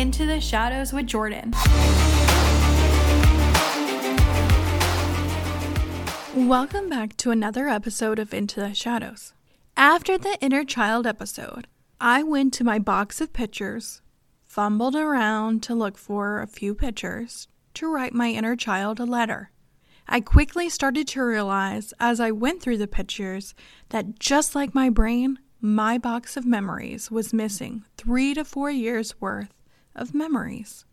Into the Shadows with Jordan. Welcome back to another episode of Into the Shadows. After the inner child episode, I went to my box of pictures, fumbled around to look for a few pictures to write my inner child a letter. I quickly started to realize as I went through the pictures that just like my brain, my box of memories was missing three to four years worth of memories.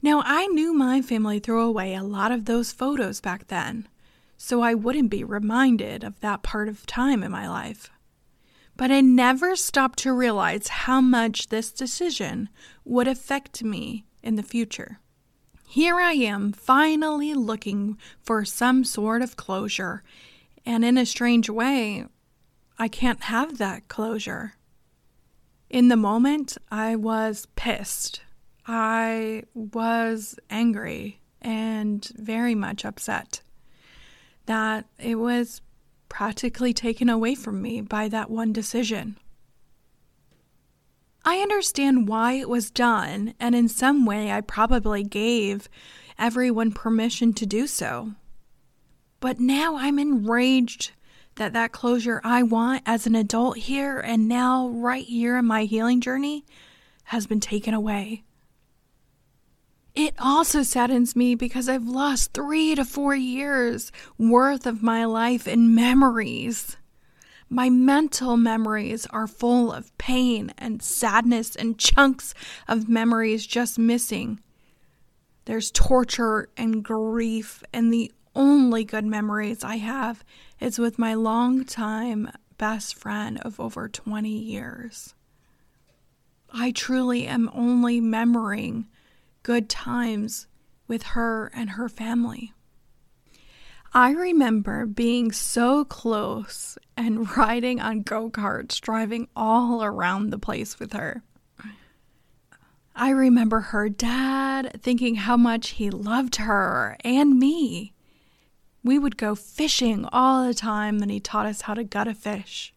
Now, I knew my family threw away a lot of those photos back then, so I wouldn't be reminded of that part of time in my life. But I never stopped to realize how much this decision would affect me in the future. Here I am, finally looking for some sort of closure, and in a strange way, I can't have that closure. In the moment, I was pissed. I was angry and very much upset that it was practically taken away from me by that one decision. I understand why it was done, and in some way, I probably gave everyone permission to do so. But now I'm enraged that that closure I want as an adult here and now right here in my healing journey has been taken away. It also saddens me because I've lost 3 to 4 years worth of my life in memories. My mental memories are full of pain and sadness and chunks of memories just missing. There's torture and grief, and the only good memories I have is with my longtime best friend of over 20 years. I truly am only remembering good times with her and her family. I remember being so close and riding on go karts, driving all around the place with her. I remember her dad thinking how much he loved her and me. We would go fishing all the time, and he taught us how to gut a fish.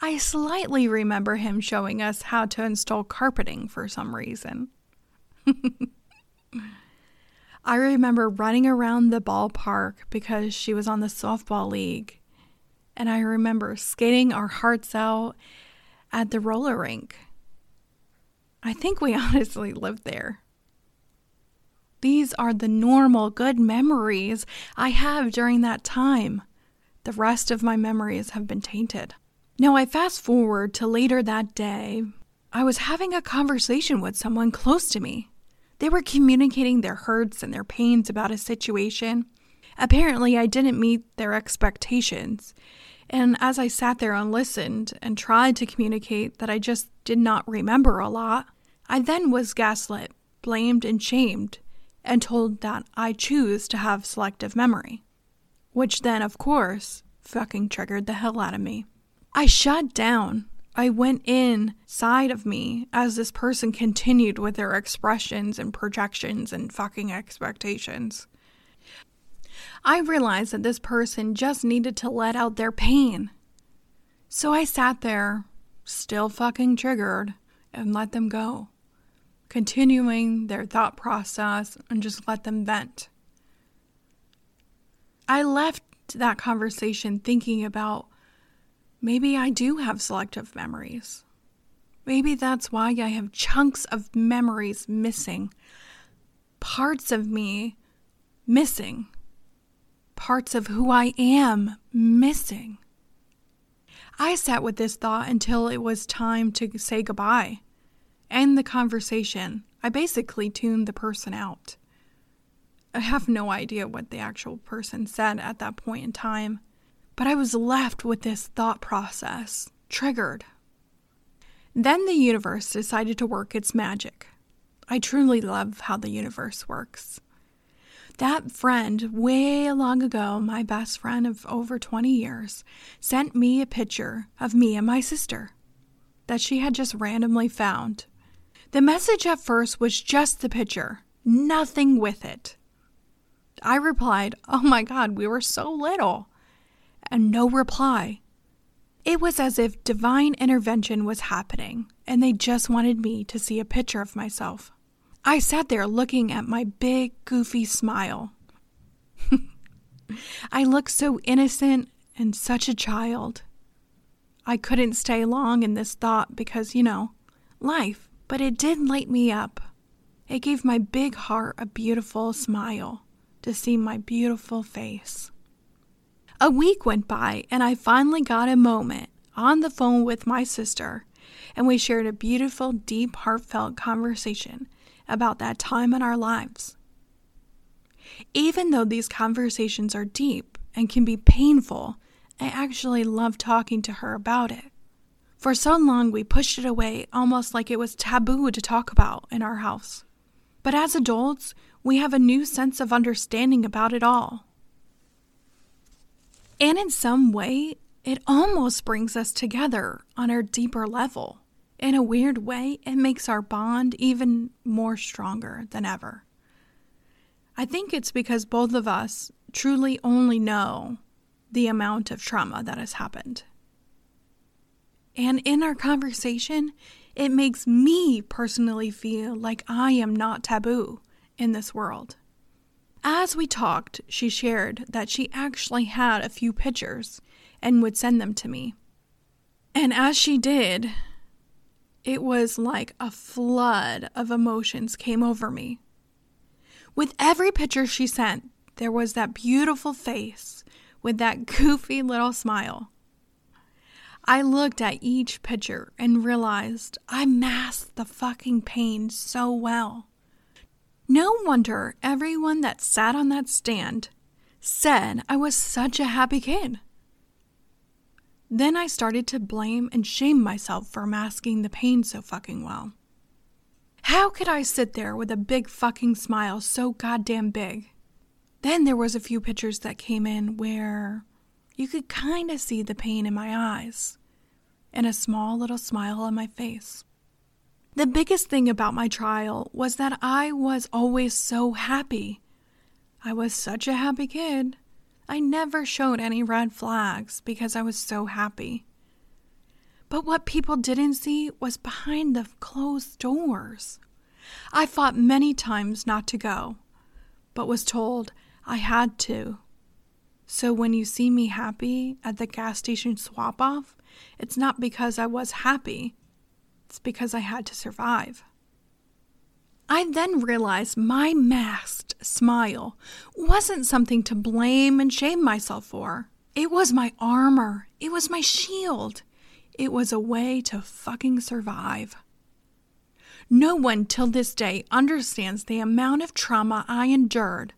I slightly remember him showing us how to install carpeting for some reason. I remember running around the ballpark because she was on the softball league. And I remember skating our hearts out at the roller rink. I think we honestly lived there. These are the normal good memories I have during that time. The rest of my memories have been tainted. Now, I fast forward to later that day. I was having a conversation with someone close to me. They were communicating their hurts and their pains about a situation. Apparently, I didn't meet their expectations. And as I sat there and listened and tried to communicate that I just did not remember a lot, I then was gaslit, blamed, and shamed and told that I choose to have selective memory. Which then, of course, fucking triggered the hell out of me. I shut down. I went inside of me as this person continued with their expressions and projections and fucking expectations. I realized that this person just needed to let out their pain. So I sat there, still fucking triggered, and let them go continuing their thought process and just let them vent. I left that conversation thinking about maybe I do have selective memories. Maybe that's why I have chunks of memories missing, parts of me missing, parts of who I am missing. I sat with this thought until it was time to say goodbye end the conversation. I basically tuned the person out. I have no idea what the actual person said at that point in time, but I was left with this thought process, triggered. Then the universe decided to work its magic. I truly love how the universe works. That friend, way long ago, my best friend of over 20 years, sent me a picture of me and my sister that she had just randomly found the message at first was just the picture, nothing with it. I replied, Oh my God, we were so little. And no reply. It was as if divine intervention was happening, and they just wanted me to see a picture of myself. I sat there looking at my big, goofy smile. I looked so innocent and such a child. I couldn't stay long in this thought because, you know, life, but it did light me up. It gave my big heart a beautiful smile to see my beautiful face. A week went by, and I finally got a moment on the phone with my sister, and we shared a beautiful, deep, heartfelt conversation about that time in our lives. Even though these conversations are deep and can be painful, I actually love talking to her about it. For so long, we pushed it away almost like it was taboo to talk about in our house. But as adults, we have a new sense of understanding about it all. And in some way, it almost brings us together on a deeper level. In a weird way, it makes our bond even more stronger than ever. I think it's because both of us truly only know the amount of trauma that has happened. And in our conversation, it makes me personally feel like I am not taboo in this world. As we talked, she shared that she actually had a few pictures and would send them to me. And as she did, it was like a flood of emotions came over me. With every picture she sent, there was that beautiful face with that goofy little smile. I looked at each picture and realized I masked the fucking pain so well. No wonder everyone that sat on that stand said I was such a happy kid. Then I started to blame and shame myself for masking the pain so fucking well. How could I sit there with a big fucking smile so goddamn big? Then there was a few pictures that came in where you could kind of see the pain in my eyes and a small little smile on my face. The biggest thing about my trial was that I was always so happy. I was such a happy kid. I never showed any red flags because I was so happy. But what people didn't see was behind the closed doors. I fought many times not to go, but was told I had to. So when you see me happy at the gas station swap off, it's not because I was happy, it's because I had to survive. I then realized my masked smile wasn't something to blame and shame myself for. It was my armor, it was my shield, it was a way to fucking survive. No one till this day understands the amount of trauma I endured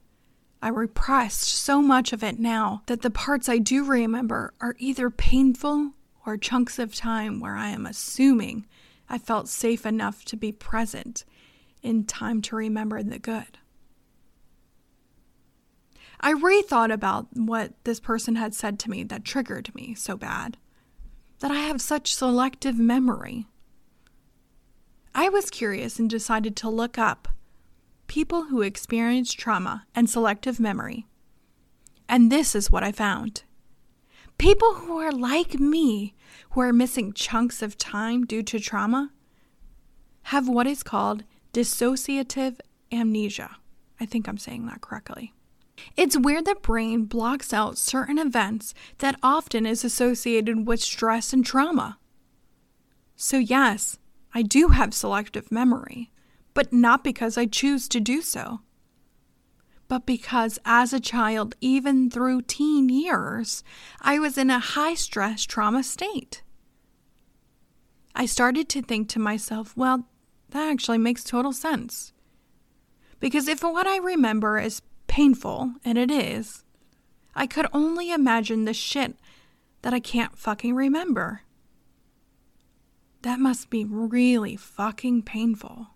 I repressed so much of it now that the parts I do remember are either painful or chunks of time where I am assuming I felt safe enough to be present in time to remember the good. I rethought about what this person had said to me that triggered me so bad that I have such selective memory. I was curious and decided to look up people who experience trauma and selective memory. And this is what I found people who are like me, who are missing chunks of time due to trauma, have what is called dissociative amnesia. I think I'm saying that correctly. It's where the brain blocks out certain events that often is associated with stress and trauma. So, yes, I do have selective memory, but not because I choose to do so, but because as a child, even through teen years, I was in a high stress trauma state. I started to think to myself, well, that actually makes total sense. Because if what I remember is painful, and it is, I could only imagine the shit that I can't fucking remember. That must be really fucking painful.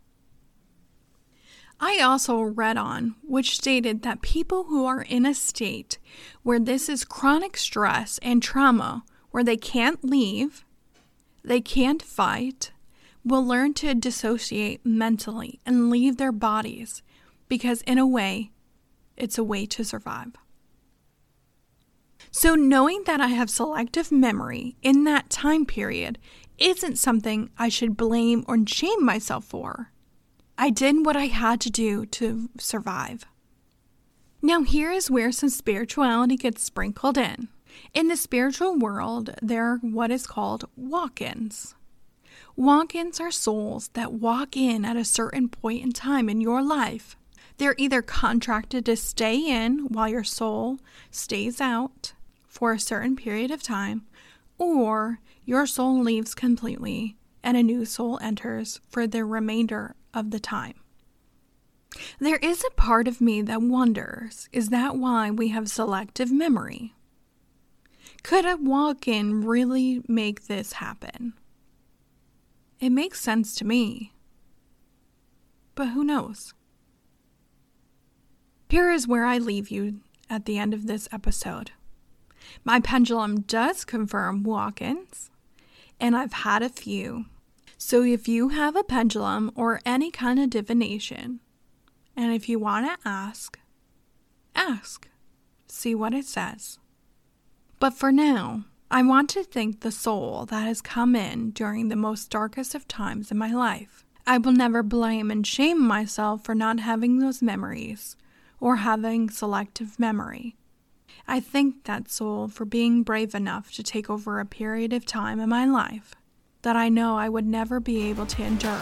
I also read on, which stated that people who are in a state where this is chronic stress and trauma, where they can't leave, they can't fight, will learn to dissociate mentally and leave their bodies because, in a way, it's a way to survive. So, knowing that I have selective memory in that time period isn't something I should blame or shame myself for. I did what I had to do to survive. Now, here is where some spirituality gets sprinkled in. In the spiritual world, there are what is called walk ins. Walk ins are souls that walk in at a certain point in time in your life. They're either contracted to stay in while your soul stays out for a certain period of time, or your soul leaves completely and a new soul enters for the remainder of the time. There is a part of me that wonders is that why we have selective memory? Could a walk in really make this happen? It makes sense to me. But who knows? Here is where I leave you at the end of this episode. My pendulum does confirm walk ins, and I've had a few. So if you have a pendulum or any kind of divination, and if you want to ask, ask. See what it says. But for now, I want to thank the soul that has come in during the most darkest of times in my life. I will never blame and shame myself for not having those memories or having selective memory. I thank that soul for being brave enough to take over a period of time in my life that I know I would never be able to endure.